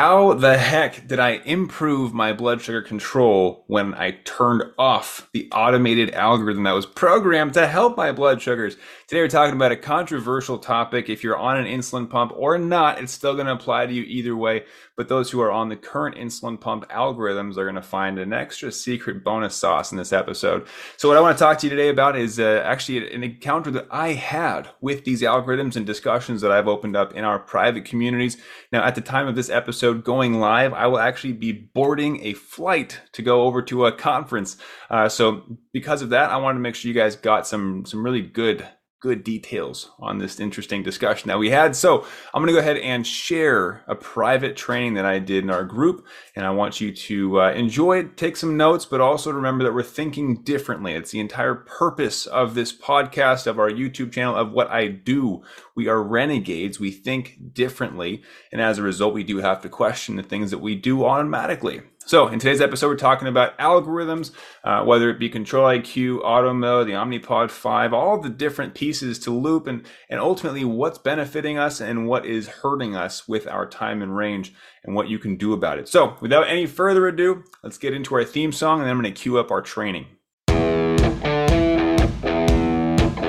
how the heck did I improve my blood sugar control when I turned off the automated algorithm that was programmed to help my blood sugars? Today we're talking about a controversial topic. If you're on an insulin pump or not, it's still going to apply to you either way. But those who are on the current insulin pump algorithms are going to find an extra secret bonus sauce in this episode. So what I want to talk to you today about is uh, actually an encounter that I had with these algorithms and discussions that I've opened up in our private communities. Now, at the time of this episode going live, I will actually be boarding a flight to go over to a conference. Uh, so because of that, I wanted to make sure you guys got some some really good good details on this interesting discussion that we had. So I'm going to go ahead and share a private training that I did in our group. And I want you to uh, enjoy it, take some notes, but also remember that we're thinking differently. It's the entire purpose of this podcast, of our YouTube channel, of what I do. We are renegades. We think differently. And as a result, we do have to question the things that we do automatically. So, in today's episode, we're talking about algorithms, uh, whether it be Control IQ, Auto Mode, the Omnipod 5, all the different pieces to loop, and, and ultimately what's benefiting us and what is hurting us with our time and range and what you can do about it. So, without any further ado, let's get into our theme song and then I'm going to cue up our training.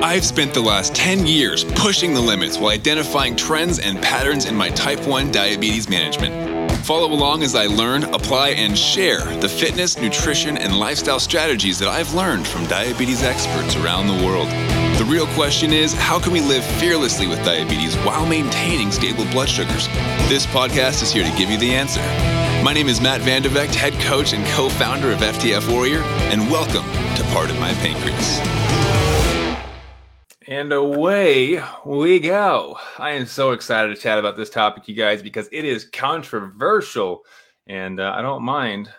I've spent the last 10 years pushing the limits while identifying trends and patterns in my type 1 diabetes management. Follow along as I learn, apply, and share the fitness, nutrition, and lifestyle strategies that I've learned from diabetes experts around the world. The real question is how can we live fearlessly with diabetes while maintaining stable blood sugars? This podcast is here to give you the answer. My name is Matt Vande Vegte, head coach and co founder of FTF Warrior, and welcome to Part of My Pancreas. And away we go. I am so excited to chat about this topic, you guys, because it is controversial and uh, I don't mind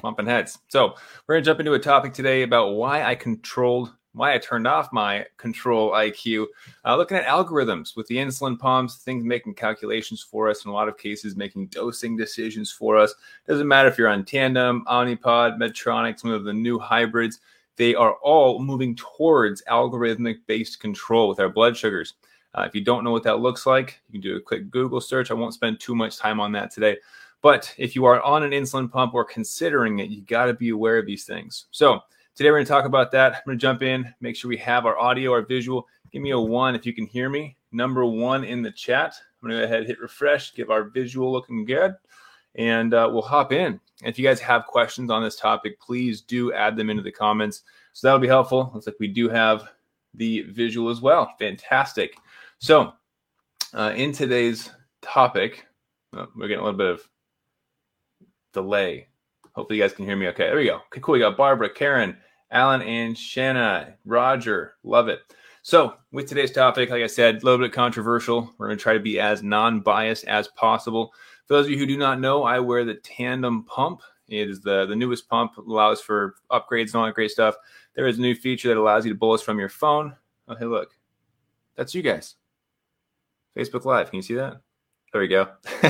bumping heads. So, we're going to jump into a topic today about why I controlled, why I turned off my control IQ, uh, looking at algorithms with the insulin pumps, things making calculations for us, in a lot of cases, making dosing decisions for us. Doesn't matter if you're on Tandem, Omnipod, Medtronic, some of the new hybrids they are all moving towards algorithmic based control with our blood sugars. Uh, if you don't know what that looks like, you can do a quick Google search. I won't spend too much time on that today. But if you are on an insulin pump or considering it, you got to be aware of these things. So today we're going to talk about that. I'm going to jump in, make sure we have our audio, our visual. Give me a one if you can hear me. Number one in the chat. I'm going to go ahead, hit refresh, give our visual looking good, and uh, we'll hop in. And if you guys have questions on this topic, please do add them into the comments. So that'll be helpful. Looks like we do have the visual as well. Fantastic. So uh, in today's topic, oh, we're getting a little bit of delay. Hopefully you guys can hear me okay. There we go. Okay, cool. We got Barbara, Karen, Alan, and Shanna. Roger. Love it. So, with today's topic, like I said, a little bit controversial. We're going to try to be as non biased as possible. For those of you who do not know, I wear the Tandem pump. It is the, the newest pump, allows for upgrades and all that great stuff. There is a new feature that allows you to bolus from your phone. Oh, hey, look. That's you guys. Facebook Live. Can you see that? There we go.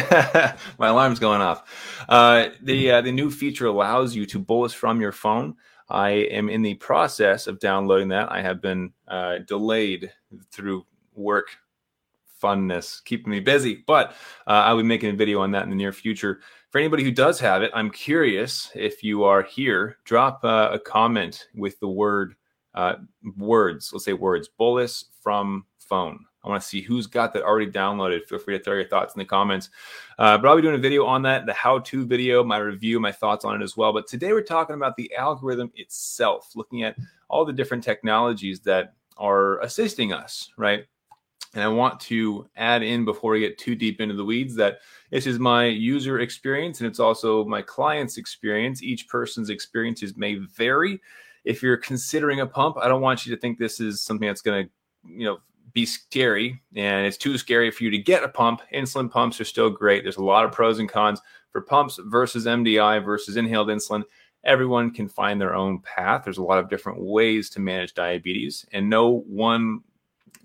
My alarm's going off. Uh, the uh, the new feature allows you to bolus from your phone. I am in the process of downloading that. I have been uh, delayed through work funness keeping me busy. But uh, I'll be making a video on that in the near future. For anybody who does have it, I'm curious if you are here, drop uh, a comment with the word uh, words. Let's say words bolus from phone. I want to see who's got that already downloaded. Feel free to throw your thoughts in the comments. Uh, but I'll be doing a video on that, the how to video, my review, my thoughts on it as well. But today we're talking about the algorithm itself, looking at all the different technologies that are assisting us, right? And I want to add in before we get too deep into the weeds that this is my user experience and it's also my client's experience. Each person's experiences may vary. If you're considering a pump, I don't want you to think this is something that's going to, you know, be scary and it's too scary for you to get a pump. Insulin pumps are still great. There's a lot of pros and cons for pumps versus MDI versus inhaled insulin. Everyone can find their own path. There's a lot of different ways to manage diabetes, and no one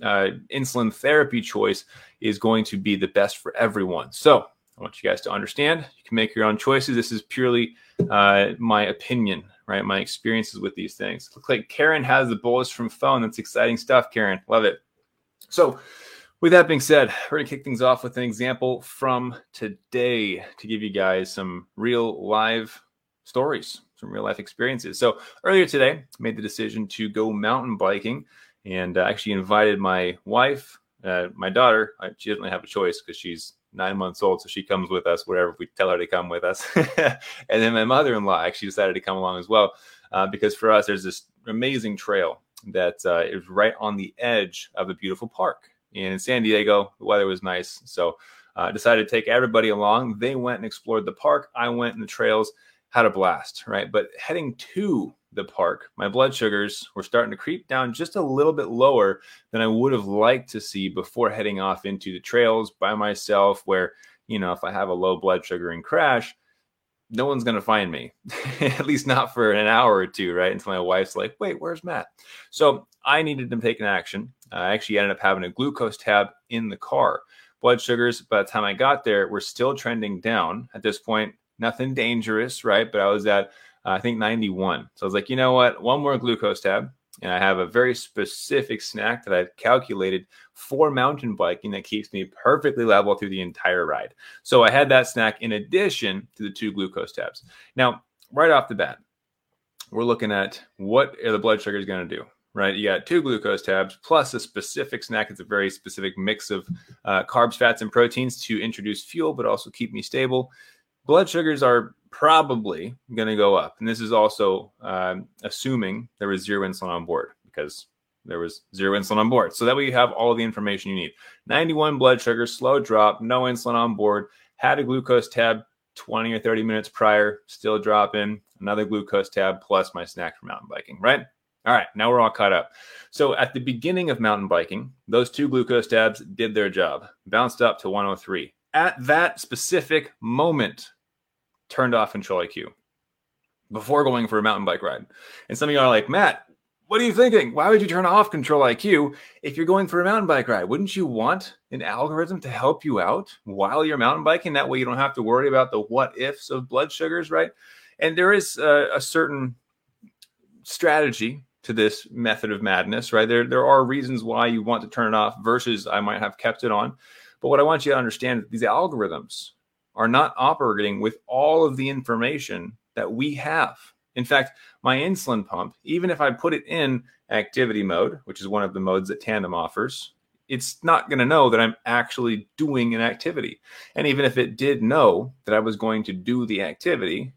uh, insulin therapy choice is going to be the best for everyone. So I want you guys to understand you can make your own choices. This is purely uh, my opinion, right? My experiences with these things. Look like Karen has the bolus from phone. That's exciting stuff, Karen. Love it. So With that being said, we're going to kick things off with an example from today to give you guys some real live stories, some real life experiences. So, earlier today, I made the decision to go mountain biking and uh, actually invited my wife, uh, my daughter. She doesn't have a choice because she's nine months old, so she comes with us wherever we tell her to come with us. and then my mother in law actually decided to come along as well uh, because for us, there's this amazing trail that uh, is right on the edge of a beautiful park And in San Diego. The weather was nice, so I uh, decided to take everybody along. They went and explored the park. I went in the trails, had a blast, right? But heading to the park, my blood sugars were starting to creep down just a little bit lower than I would have liked to see before heading off into the trails by myself. Where, you know, if I have a low blood sugar and crash, no one's going to find me, at least not for an hour or two, right? Until my wife's like, wait, where's Matt? So I needed to take an action. I actually ended up having a glucose tab in the car. Blood sugars, by the time I got there, were still trending down. At this point, nothing dangerous, right? But I was at, uh, I think, 91. So I was like, you know what? One more glucose tab and I have a very specific snack that I've calculated for mountain biking that keeps me perfectly level through the entire ride. So I had that snack in addition to the two glucose tabs. Now, right off the bat, we're looking at what are the blood sugars going to do? Right, you got two glucose tabs plus a specific snack. It's a very specific mix of uh, carbs, fats, and proteins to introduce fuel, but also keep me stable. Blood sugars are probably going to go up. And this is also um, assuming there was zero insulin on board because there was zero insulin on board. So that way you have all the information you need. 91 blood sugar, slow drop, no insulin on board, had a glucose tab 20 or 30 minutes prior, still dropping, another glucose tab plus my snack for mountain biking, right? All right, now we're all caught up. So at the beginning of mountain biking, those two glucose tabs did their job, bounced up to 103. At that specific moment, turned off Control IQ before going for a mountain bike ride. And some of you are like, Matt, what are you thinking? Why would you turn off Control IQ if you're going for a mountain bike ride? Wouldn't you want an algorithm to help you out while you're mountain biking? That way you don't have to worry about the what ifs of blood sugars, right? And there is a, a certain strategy to this method of madness, right? There, there are reasons why you want to turn it off versus I might have kept it on. But what I want you to understand these algorithms are not operating with all of the information that we have. In fact, my insulin pump, even if I put it in activity mode, which is one of the modes that Tandem offers, it's not going to know that I'm actually doing an activity. And even if it did know that I was going to do the activity,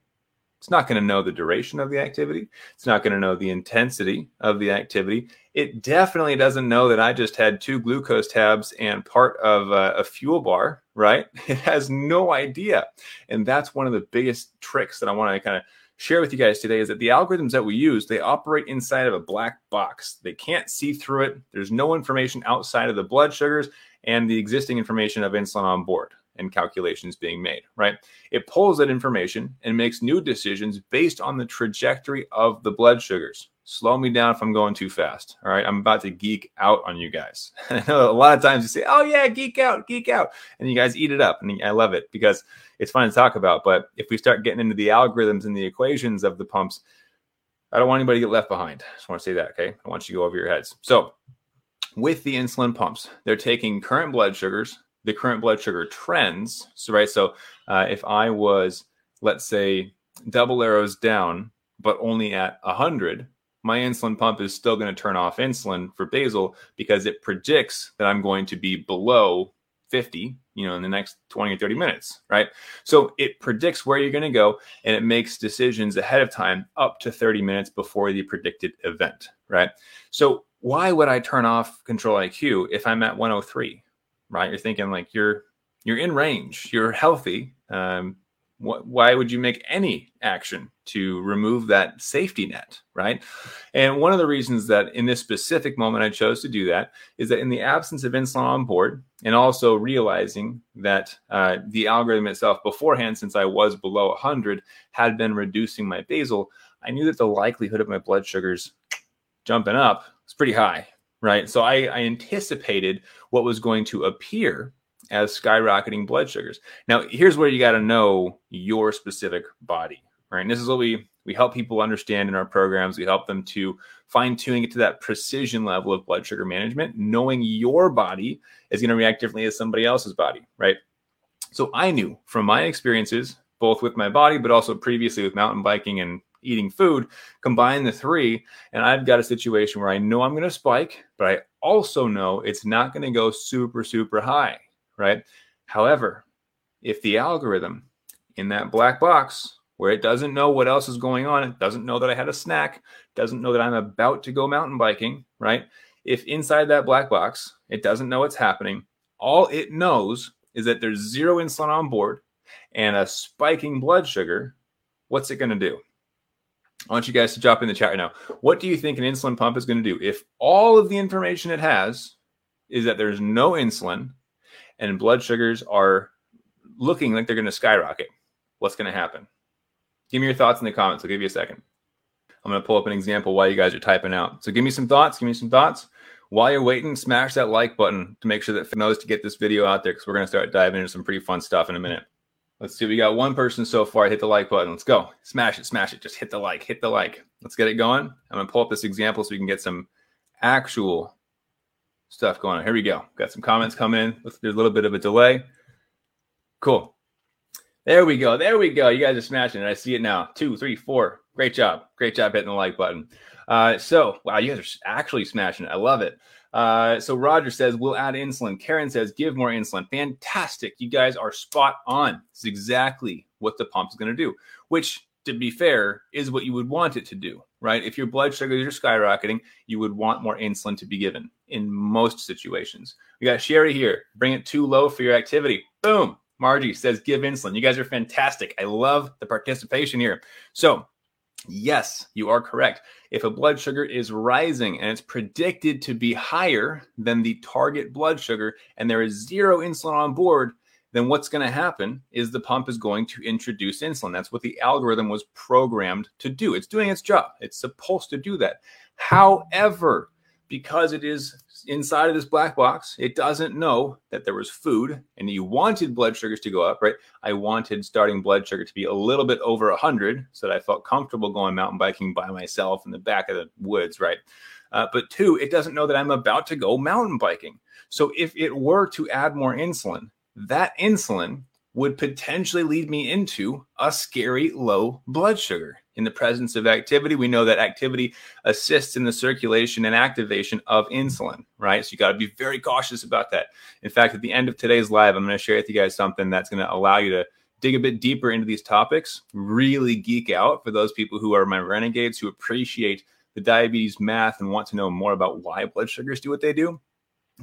it's not going to know the duration of the activity. It's not going to know the intensity of the activity. It definitely doesn't know that I just had two glucose tabs and part of a, a fuel bar, right? It has no idea. And that's one of the biggest tricks that I want to kind of share with you guys today is that the algorithms that we use, they operate inside of a black box. They can't see through it. There's no information outside of the blood sugars and the existing information of insulin on board and calculations being made, right? It pulls that information and makes new decisions based on the trajectory of the blood sugars. Slow me down if I'm going too fast. All right. I'm about to geek out on you guys. I know a lot of times you say, oh, yeah, geek out, geek out. And you guys eat it up. And I love it because it's fun to talk about. But if we start getting into the algorithms and the equations of the pumps, I don't want anybody to get left behind. I just want to say that. Okay. I want you to go over your heads. So, with the insulin pumps, they're taking current blood sugars, the current blood sugar trends. So, right, so uh, if I was, let's say, double arrows down, but only at 100, my insulin pump is still going to turn off insulin for basal because it predicts that I'm going to be below 50, you know, in the next 20 or 30 minutes, right? So it predicts where you're going to go and it makes decisions ahead of time up to 30 minutes before the predicted event, right? So why would I turn off control IQ if I'm at 103? Right? You're thinking like you're you're in range, you're healthy. Um, wh- why would you make any action to remove that safety net, right? And one of the reasons that in this specific moment I chose to do that is that in the absence of insulin on board, and also realizing that uh, the algorithm itself beforehand, since I was below 100, had been reducing my basal, I knew that the likelihood of my blood sugars jumping up was pretty high, right? So I, I anticipated what was going to appear as skyrocketing blood sugars. Now, here's where you got to know your specific body, right? And this is what we we help people understand in our programs. We help them to fine tuning it to that precision level of blood sugar management, knowing your body is going to react differently as somebody else's body, right? So I knew from my experiences, both with my body, but also previously with mountain biking and eating food, combine the three, and I've got a situation where I know I'm going to spike, but I also know it's not going to go super, super high, right? However, if the algorithm in that black box where it doesn't know what else is going on, it doesn't know that I had a snack, doesn't know that I'm about to go mountain biking, right? If inside that black box, it doesn't know what's happening, all it knows is that there's zero insulin on board and a spiking blood sugar, what's it going to do? I want you guys to drop in the chat right now. What do you think an insulin pump is going to do? If all of the information it has is that there's no insulin and blood sugars are looking like they're going to skyrocket, what's going to happen? Give me your thoughts in the comments. I'll give you a second. I'm going to pull up an example while you guys are typing out. So give me some thoughts. Give me some thoughts. While you're waiting, smash that like button to make sure that knows to get this video out there because we're going to start diving into some pretty fun stuff in a minute. Let's see. We got one person so far. Hit the like button. Let's go. Smash it. Smash it. Just hit the like. Hit the like. Let's get it going. I'm going to pull up this example so we can get some actual stuff going on. Here we go. Got some comments coming in. A little bit of a delay. Cool. There we go. There we go. You guys are smashing it. I see it now. Two, three, four. Great job. Great job hitting the like button. Uh, so, wow, you guys are actually smashing it. I love it. Uh, so Roger says we'll add insulin. Karen says give more insulin. Fantastic. You guys are spot on. It's exactly what the pump is going to do, which to be fair is what you would want it to do, right? If your blood sugars are skyrocketing, you would want more insulin to be given in most situations. We got Sherry here. Bring it too low for your activity. Boom. Margie says give insulin. You guys are fantastic. I love the participation here. So Yes, you are correct. If a blood sugar is rising and it's predicted to be higher than the target blood sugar and there is zero insulin on board, then what's going to happen is the pump is going to introduce insulin. That's what the algorithm was programmed to do. It's doing its job, it's supposed to do that. However, because it is inside of this black box, it doesn't know that there was food and you wanted blood sugars to go up, right? I wanted starting blood sugar to be a little bit over 100 so that I felt comfortable going mountain biking by myself in the back of the woods, right? Uh, but two, it doesn't know that I'm about to go mountain biking. So if it were to add more insulin, that insulin would potentially lead me into a scary low blood sugar. In the presence of activity, we know that activity assists in the circulation and activation of insulin, right? So you got to be very cautious about that. In fact, at the end of today's live, I'm going to share with you guys something that's going to allow you to dig a bit deeper into these topics, really geek out for those people who are my renegades who appreciate the diabetes math and want to know more about why blood sugars do what they do.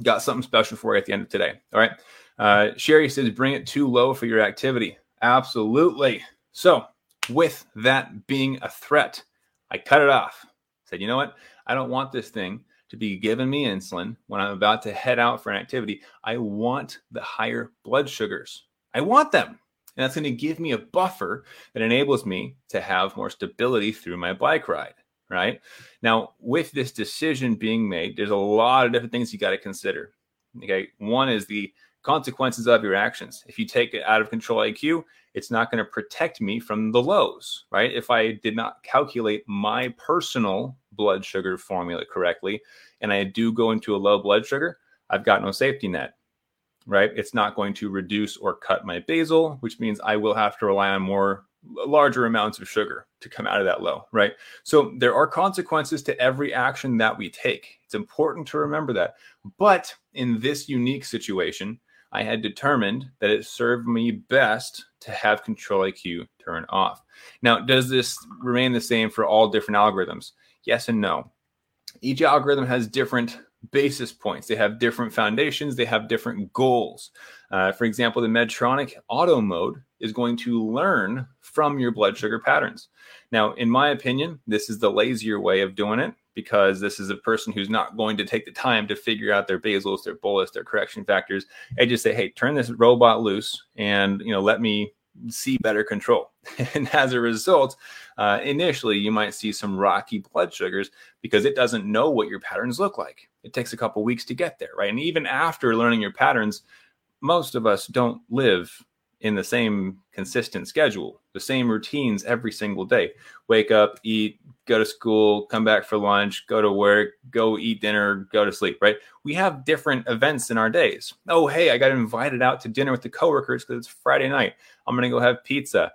Got something special for you at the end of today. All right. Uh, Sherry says, bring it too low for your activity. Absolutely. So, with that being a threat, I cut it off. Said, you know what? I don't want this thing to be giving me insulin when I'm about to head out for an activity. I want the higher blood sugars. I want them. And that's going to give me a buffer that enables me to have more stability through my bike ride. Right now, with this decision being made, there's a lot of different things you got to consider. Okay. One is the consequences of your actions. If you take it out of control IQ, it's not going to protect me from the lows, right? If I did not calculate my personal blood sugar formula correctly and I do go into a low blood sugar, I've got no safety net, right? It's not going to reduce or cut my basal, which means I will have to rely on more larger amounts of sugar to come out of that low, right? So there are consequences to every action that we take. It's important to remember that. But in this unique situation, I had determined that it served me best to have control IQ turn off. Now, does this remain the same for all different algorithms? Yes and no. Each algorithm has different basis points. They have different foundations. They have different goals. Uh, for example, the Medtronic auto mode is going to learn from your blood sugar patterns. Now, in my opinion, this is the lazier way of doing it because this is a person who's not going to take the time to figure out their basals, their bolus, their correction factors. I just say, hey, turn this robot loose and you know let me see better control. and as a result, uh, initially you might see some rocky blood sugars because it doesn't know what your patterns look like. It takes a couple weeks to get there, right? And even after learning your patterns, most of us don't live in the same consistent schedule, the same routines every single day. Wake up, eat, go to school, come back for lunch, go to work, go eat dinner, go to sleep, right? We have different events in our days. Oh, hey, I got invited out to dinner with the coworkers because it's Friday night. I'm going to go have pizza.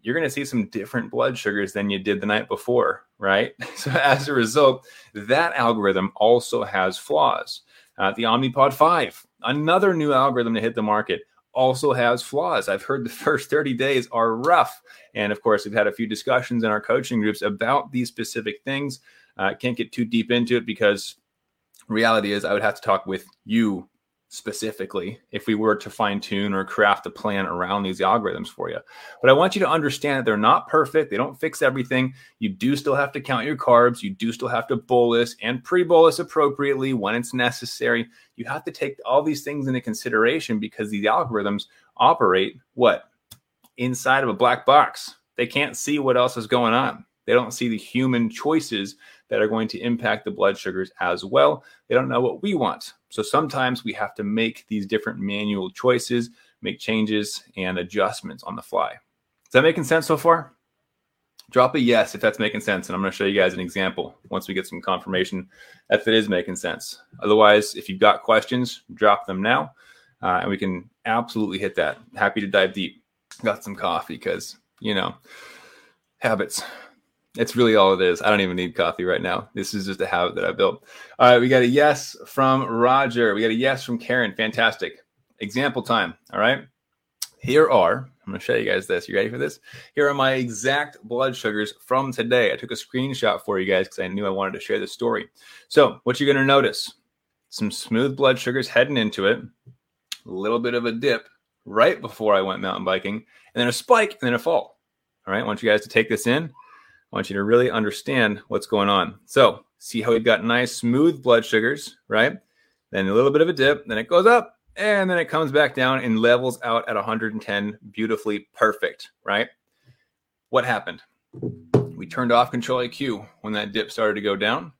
You're going to see some different blood sugars than you did the night before, right? So, as a result, that algorithm also has flaws. Uh, the Omnipod 5, another new algorithm to hit the market, also has flaws. I've heard the first 30 days are rough. And of course, we've had a few discussions in our coaching groups about these specific things. I uh, can't get too deep into it because reality is I would have to talk with you specifically if we were to fine tune or craft a plan around these algorithms for you. But I want you to understand that they're not perfect. They don't fix everything. You do still have to count your carbs. You do still have to bolus and pre bolus appropriately when it's necessary. You have to take all these things into consideration because these algorithms operate what? Inside of a black box. They can't see what else is going on. They don't see the human choices that are going to impact the blood sugars as well. They don't know what we want. So sometimes we have to make these different manual choices, make changes and adjustments on the fly. Is that making sense so far? Drop a yes if that's making sense. And I'm going to show you guys an example once we get some confirmation if it is making sense. Otherwise, if you've got questions, drop them now uh, and we can absolutely hit that. Happy to dive deep. Got some coffee because, you know, habits. It's really all it is. I don't even need coffee right now. This is just a habit that I built. All right, we got a yes from Roger. We got a yes from Karen. Fantastic. Example time. All right. Here are, I'm going to show you guys this. You ready for this? Here are my exact blood sugars from today. I took a screenshot for you guys because I knew I wanted to share the story. So, what you're going to notice some smooth blood sugars heading into it, a little bit of a dip right before I went mountain biking, and then a spike and then a fall. All right. I want you guys to take this in. I want you to really understand what's going on. So, see how we've got nice, smooth blood sugars, right? Then a little bit of a dip, then it goes up, and then it comes back down and levels out at 110, beautifully perfect, right? What happened? We turned off Control IQ when that dip started to go down.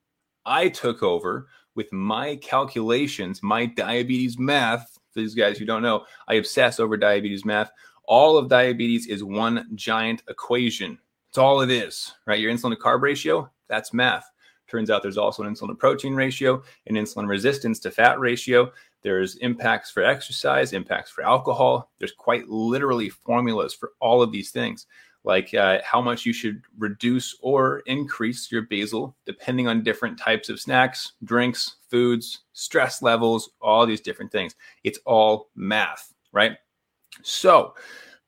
I took over with my calculations, my diabetes math. For these guys who don't know, I obsess over diabetes math. All of diabetes is one giant equation it's all it is, right? Your insulin to carb ratio, that's math. Turns out there's also an insulin to protein ratio, an insulin resistance to fat ratio. There's impacts for exercise, impacts for alcohol. There's quite literally formulas for all of these things, like uh, how much you should reduce or increase your basal depending on different types of snacks, drinks, foods, stress levels, all these different things. It's all math, right? So,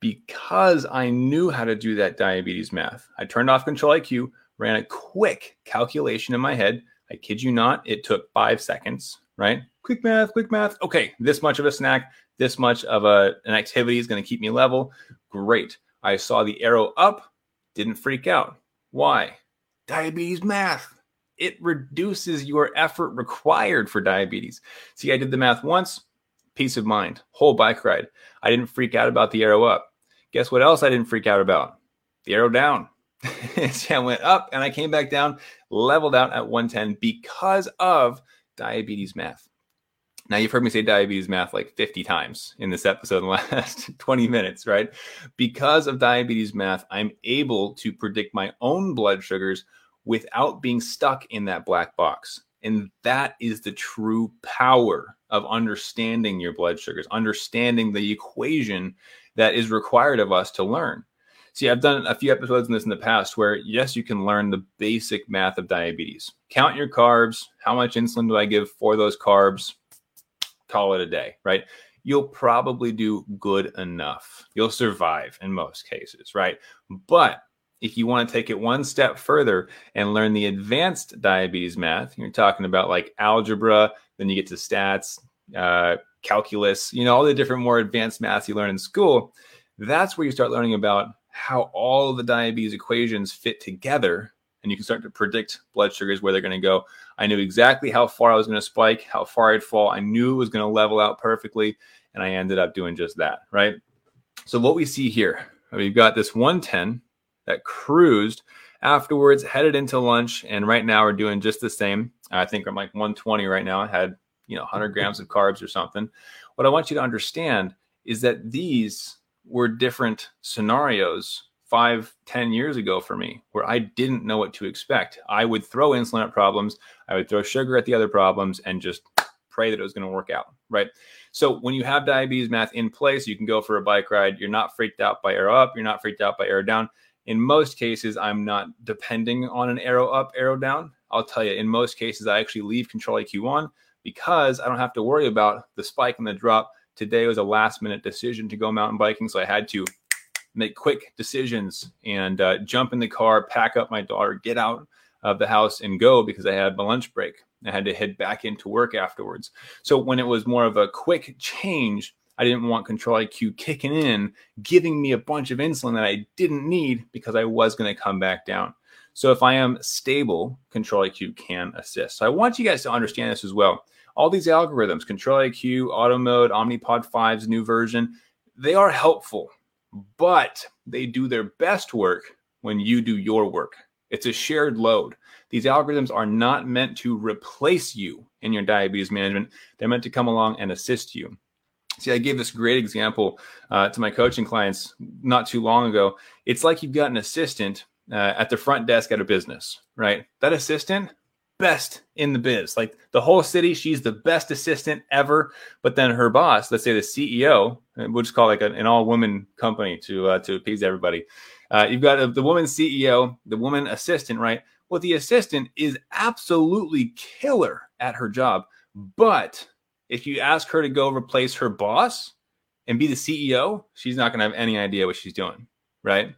because I knew how to do that diabetes math. I turned off Control IQ, ran a quick calculation in my head. I kid you not, it took five seconds, right? Quick math, quick math. Okay, this much of a snack, this much of a, an activity is going to keep me level. Great. I saw the arrow up, didn't freak out. Why? Diabetes math. It reduces your effort required for diabetes. See, I did the math once, peace of mind, whole bike ride. I didn't freak out about the arrow up. Guess what else I didn't freak out about? The arrow down. I went up and I came back down, leveled out at 110 because of diabetes math. Now, you've heard me say diabetes math like 50 times in this episode in the last 20 minutes, right? Because of diabetes math, I'm able to predict my own blood sugars without being stuck in that black box. And that is the true power of understanding your blood sugars, understanding the equation that is required of us to learn. See, I've done a few episodes in this in the past where, yes, you can learn the basic math of diabetes. Count your carbs. How much insulin do I give for those carbs? Call it a day, right? You'll probably do good enough. You'll survive in most cases, right? But if you want to take it one step further and learn the advanced diabetes math, you're talking about like algebra, then you get to stats, uh, calculus, you know, all the different more advanced math you learn in school, that's where you start learning about how all the diabetes equations fit together. And you can start to predict blood sugars where they're going to go. I knew exactly how far I was going to spike, how far I'd fall. I knew it was going to level out perfectly. And I ended up doing just that, right? So, what we see here, we've got this 110 that cruised afterwards, headed into lunch. And right now we're doing just the same. I think I'm like 120 right now. I had you know 100 grams of carbs or something what i want you to understand is that these were different scenarios five, ten years ago for me, where I didn't know what to expect. I would throw insulin at problems, I would throw sugar at the other problems, and just pray that it was going to work out. Right. So when you have diabetes math in place, you can go for a bike ride. You're not freaked out by arrow up. You're not freaked out by arrow down. In most cases, I'm not depending on an arrow up, arrow down. I'll tell you, in most cases, I actually leave Control IQ on because I don't have to worry about the spike and the drop. Today was a last minute decision to go mountain biking, so I had to make quick decisions and uh, jump in the car, pack up my daughter, get out of the house and go because I had my lunch break. I had to head back into work afterwards. So when it was more of a quick change, I didn't want Control IQ kicking in, giving me a bunch of insulin that I didn't need because I was going to come back down. So if I am stable, Control IQ can assist. So I want you guys to understand this as well. All these algorithms, Control IQ, Auto Mode, Omnipod 5's new version, they are helpful, but they do their best work when you do your work. It's a shared load. These algorithms are not meant to replace you in your diabetes management. They're meant to come along and assist you. See, I gave this great example uh, to my coaching clients not too long ago. It's like you've got an assistant uh, at the front desk at a business, right? That assistant, best in the biz. Like the whole city, she's the best assistant ever. But then her boss, let's say the CEO, we'll just call like an, all woman company to uh, to appease everybody. Uh, you've got a, the woman CEO, the woman assistant, right? Well, the assistant is absolutely killer at her job, but if you ask her to go replace her boss and be the CEO, she's not going to have any idea what she's doing, right?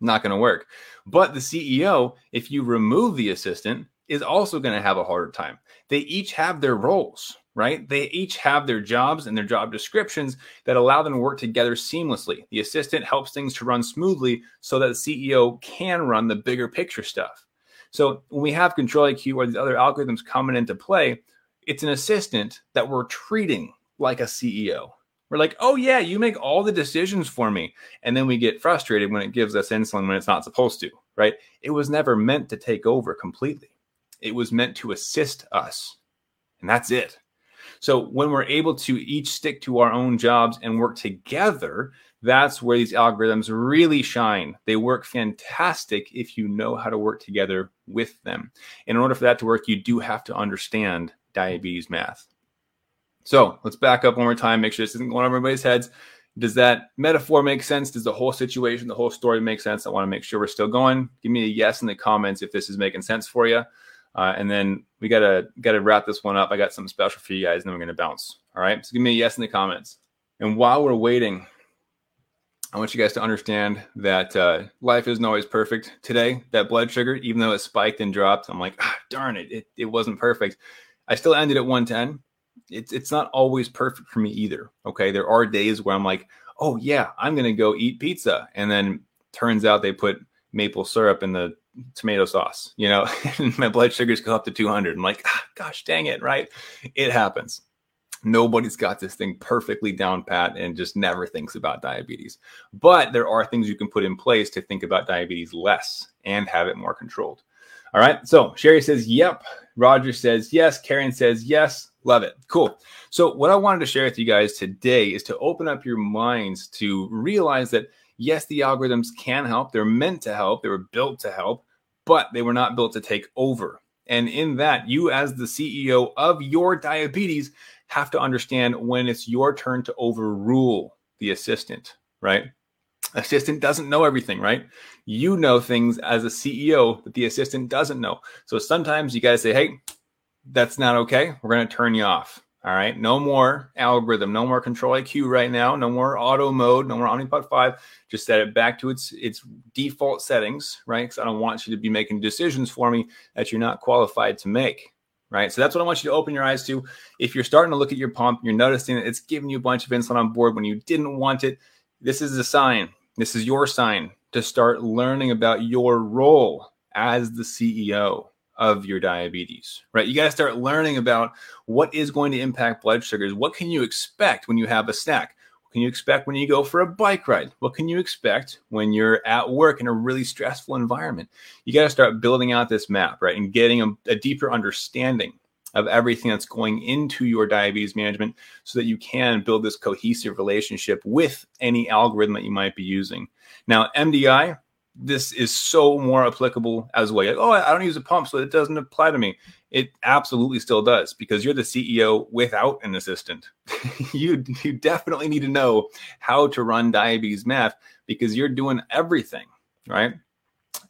Not going to work. But the CEO, if you remove the assistant, is also going to have a harder time. They each have their roles, right? They each have their jobs and their job descriptions that allow them to work together seamlessly. The assistant helps things to run smoothly so that the CEO can run the bigger picture stuff. So when we have Control IQ or these other algorithms coming into play, it's an assistant that we're treating like a CEO. We're like, oh, yeah, you make all the decisions for me. And then we get frustrated when it gives us insulin when it's not supposed to, right? It was never meant to take over completely, it was meant to assist us. And that's it. So when we're able to each stick to our own jobs and work together, that's where these algorithms really shine. They work fantastic if you know how to work together with them. In order for that to work, you do have to understand diabetes math. So let's back up one more time, make sure this isn't going over everybody's heads. Does that metaphor make sense? Does the whole situation, the whole story make sense? I want to make sure we're still going. Give me a yes in the comments if this is making sense for you. Uh, and then we gotta gotta wrap this one up. I got something special for you guys, and then we're gonna bounce. All right. So give me a yes in the comments. And while we're waiting, I want you guys to understand that uh, life isn't always perfect. Today, that blood sugar, even though it spiked and dropped, I'm like, ah, darn it, it, it wasn't perfect. I still ended at 110. It's it's not always perfect for me either. Okay, there are days where I'm like, oh yeah, I'm gonna go eat pizza, and then turns out they put maple syrup in the tomato sauce. You know, and my blood sugars go up to 200. I'm like, ah, gosh, dang it, right? It happens. Nobody's got this thing perfectly down pat and just never thinks about diabetes. But there are things you can put in place to think about diabetes less and have it more controlled. All right. So Sherry says, yep. Roger says, yes. Karen says, yes. Love it. Cool. So, what I wanted to share with you guys today is to open up your minds to realize that, yes, the algorithms can help. They're meant to help, they were built to help, but they were not built to take over. And in that, you, as the CEO of your diabetes, have to understand when it's your turn to overrule the assistant, right? Assistant doesn't know everything, right? You know things as a CEO that the assistant doesn't know. So sometimes you got to say, hey, that's not okay. We're going to turn you off. All right. No more algorithm, no more control IQ right now, no more auto mode, no more Omnipod 5. Just set it back to its its default settings, right? Because I don't want you to be making decisions for me that you're not qualified to make. Right. So that's what I want you to open your eyes to. If you're starting to look at your pump, you're noticing that it's giving you a bunch of insulin on board when you didn't want it. This is a sign this is your sign to start learning about your role as the CEO of your diabetes, right? You got to start learning about what is going to impact blood sugars. What can you expect when you have a snack? What can you expect when you go for a bike ride? What can you expect when you're at work in a really stressful environment? You got to start building out this map, right? And getting a, a deeper understanding of everything that's going into your diabetes management so that you can build this cohesive relationship with any algorithm that you might be using. Now, MDI, this is so more applicable as well. Like, oh, I don't use a pump, so it doesn't apply to me. It absolutely still does because you're the CEO without an assistant. you you definitely need to know how to run diabetes math because you're doing everything, right?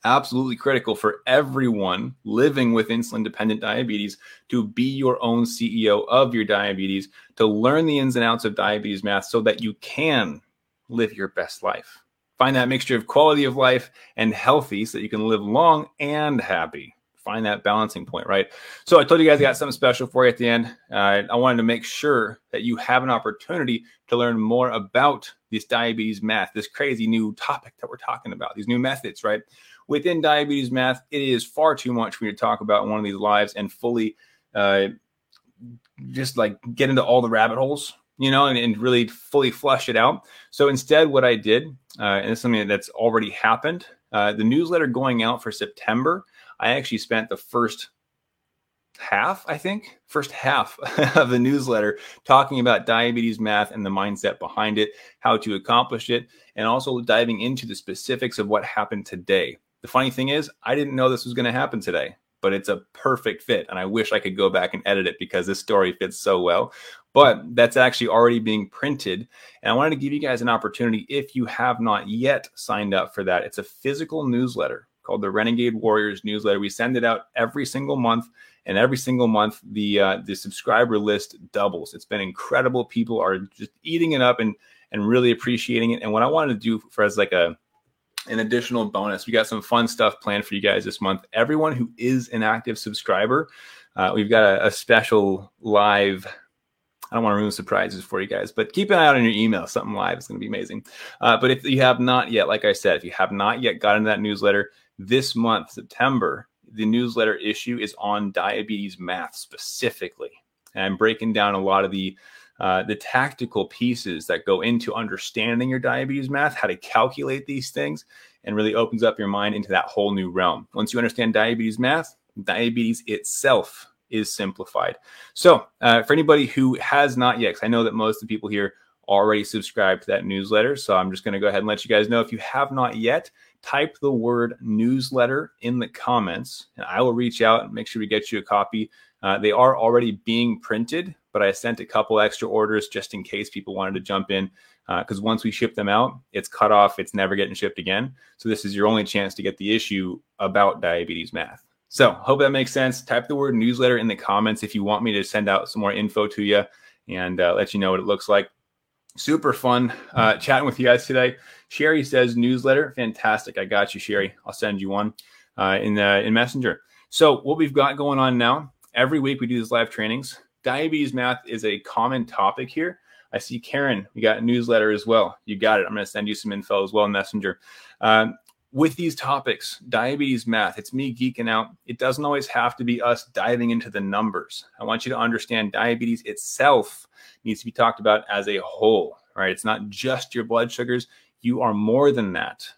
Absolutely critical for everyone living with insulin dependent diabetes to be your own CEO of your diabetes, to learn the ins and outs of diabetes math so that you can live your best life. Find that mixture of quality of life and healthy so that you can live long and happy. Find that balancing point right? So i told you guys i got something special for you at the end. Uh, i wanted to make sure that you have an opportunity to learn more about this diabetes math this crazy new topic that we're talking about these new methods right within diabetes math it is far too much for me to talk about one of these lives and fully uh, just like get into all the rabbit holes you know, and, and, really fully flush it out. So instead, what I did, uh, and it's something that's already happened, uh, the newsletter going out for September, I actually spent the first half, I think, first half of the newsletter talking about diabetes math and the mindset behind it, how to accomplish it, and also diving into the specifics of what happened today. The funny thing is, I didn't know this was going to happen today but it's a perfect fit. And I wish I could go back and edit it because this story fits so well. But that's actually already being printed. And I wanted to give you guys an opportunity if you have not yet signed up for that. It's a physical newsletter called the Renegade Warriors newsletter. We send it out every single month, and every single month the uh, the subscriber list doubles. It's been incredible. People are just eating it up and and really appreciating it. And what I wanted to do for as like a an additional bonus. We got some fun stuff planned for you guys this month. Everyone who is an active subscriber, uh, we've got a, a, special live. I don't want to ruin surprises for you guys, but keep an eye out on your email. Something live is going to be amazing. Uh, but if you have not yet, like I said, if you have not yet gotten that newsletter this month, September, the newsletter issue is on diabetes math specifically. And I'm breaking down a lot of the uh, the tactical pieces that go into understanding your diabetes math, how to calculate these things, and really opens up your mind into that whole new realm. Once you understand diabetes math, diabetes itself is simplified. So, uh, for anybody who has not yet, I know that most of the people here already subscribed to that newsletter, so I'm just going to go ahead and let you guys know if you have not yet, type the word newsletter in the comments, and I will reach out and make sure we get you a copy. Uh, they are already being printed but I sent a couple extra orders just in case people wanted to jump in. Because uh, once we ship them out, it's cut off, it's never getting shipped again. So this is your only chance to get the issue about diabetes math. So hope that makes sense. Type the word newsletter in the comments if you want me to send out some more info to you and uh, let you know what it looks like. Super fun uh, chatting with you guys today. Sherry says newsletter, fantastic. I got you, Sherry. I'll send you one uh, in uh, in Messenger. So what we've got going on now, every week we do these live trainings diabetes math is a common topic here. I see Karen, you got a newsletter as well. You got it. I'm going to send you some info as well Messenger. Um, with these topics, diabetes math, it's me geeking out. It doesn't always have to be us diving into the numbers. I want you to understand diabetes itself needs to be talked about as a whole, right? It's not just your blood sugars. You are more than that.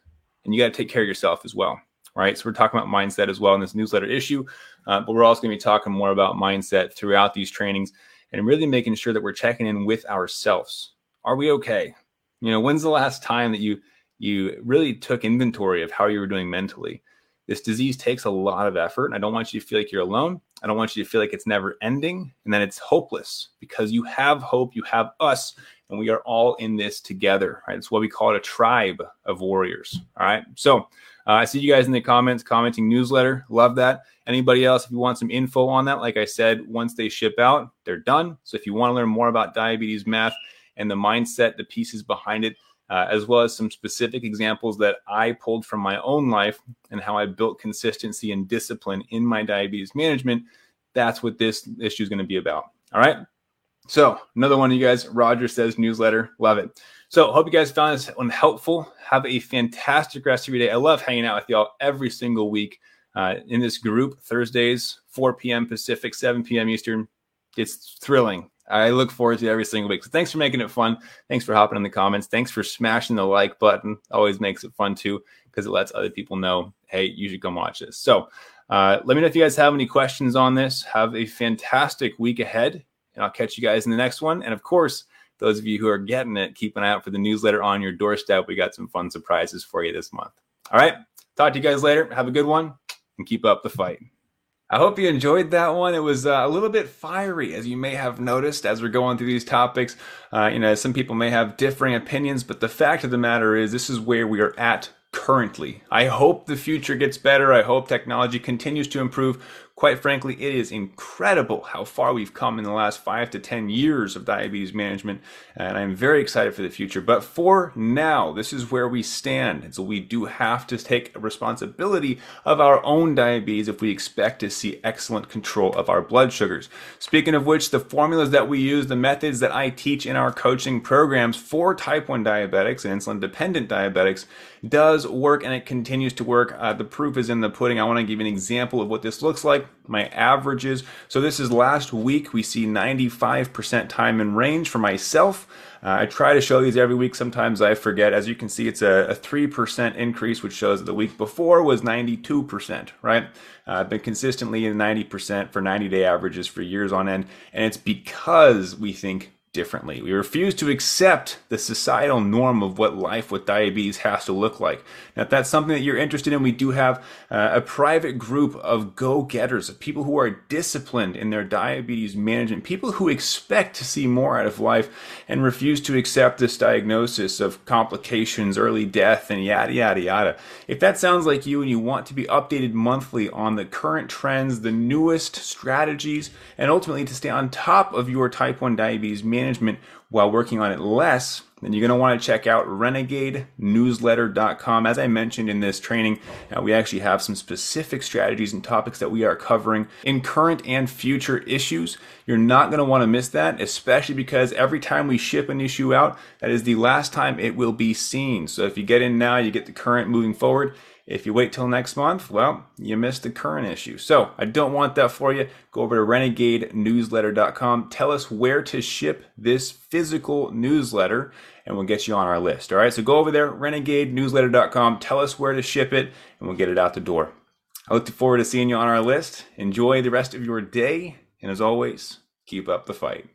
And you got to take care of yourself as well right? So we're talking about mindset as well in this newsletter issue, uh, but we're also going to be talking more about mindset throughout these trainings and really making sure that we're checking in with ourselves. Are we okay? You know, when's the last time that you you really took inventory of how you were doing mentally? This disease takes a lot of effort, and I don't want you to feel like you're alone. I don't want you to feel like it's never ending and that it's hopeless because you have hope, you have us, and we are all in this together, right? It's what we call it a tribe of warriors. All right. So uh, I see you guys in the comments commenting newsletter. Love that. Anybody else, if you want some info on that, like I said, once they ship out, they're done. So if you want to learn more about diabetes math and the mindset, the pieces behind it, uh, as well as some specific examples that I pulled from my own life and how I built consistency and discipline in my diabetes management, that's what this issue is going to be about. All right. So another one of you guys, Roger says newsletter. Love it. So hope you guys found this one helpful. Have a fantastic rest of your day. I love hanging out with y'all every single week uh, in this group. Thursdays, 4 p.m. Pacific, 7 p.m. Eastern. It's thrilling. I look forward to every single week. So thanks for making it fun. Thanks for hopping in the comments. Thanks for smashing the like button. Always makes it fun too because it lets other people know, hey, you should come watch this. So Uh, let me know if you guys have any questions on this. Have a fantastic week ahead, and I'll catch you guys in the next one. And of course, those of you who are getting it, keep an eye out for the newsletter on your doorstep. We got some fun surprises for you this month. All right. Talk to you guys later. Have a good one and keep up the fight. I hope you enjoyed that one. It was uh, a little bit fiery, as you may have noticed as we're going through these topics. Uh, you know, some people may have differing opinions, but the fact of the matter is, this is where we are at currently. I hope the future gets better. I hope technology continues to improve. Quite frankly, it is incredible how far we've come in the last five to 10 years of diabetes management, and I'm very excited for the future. But for now, this is where we stand. And so we do have to take responsibility of our own diabetes if we expect to see excellent control of our blood sugars. Speaking of which, the formulas that we use, the methods that I teach in our coaching programs for type 1 diabetics and insulin dependent diabetics does work and it continues to work. Uh, the proof is in the pudding. I want to give you an example of what this looks like my averages. So this is last week. We see 95% time in range for myself. Uh, I try to show these every week. Sometimes I forget. As you can see, it's a, a 3% increase, which shows that the week before was 92%, right? Uh, I've been consistently in 90% for 90 day averages for years on end. And it's because we think differently. We refuse to accept the societal norm of what life with diabetes has to look like. Now, if that's something that you're interested in, we do have uh, a private group of go-getters, of people who are disciplined in their diabetes management, people who expect to see more out of life and refuse to accept this diagnosis of complications, early death, and yada, yada, yada. If that sounds like you and you want to be updated monthly on the current trends, the newest strategies, and ultimately to stay on top of your type 1 diabetes management, management while working on it less, then you're going to want to check out renegadenewsletter.com. As I mentioned in this training, uh, we actually have some specific strategies and topics that we are covering in current and future issues. You're not going to want to miss that, especially because every time we ship an issue out, that is the last time it will be seen. So if you get in now, you get the current moving forward. If you wait till next month, well, you missed the current issue. So I don't want that for you. Go over to renegadenewsletter.com. Tell us where to ship this physical newsletter and we'll get you on our list. All right. So go over there, renegadenewsletter.com. Tell us where to ship it and we'll get it out the door. I look forward to seeing you on our list. Enjoy the rest of your day. And as always, keep up the fight.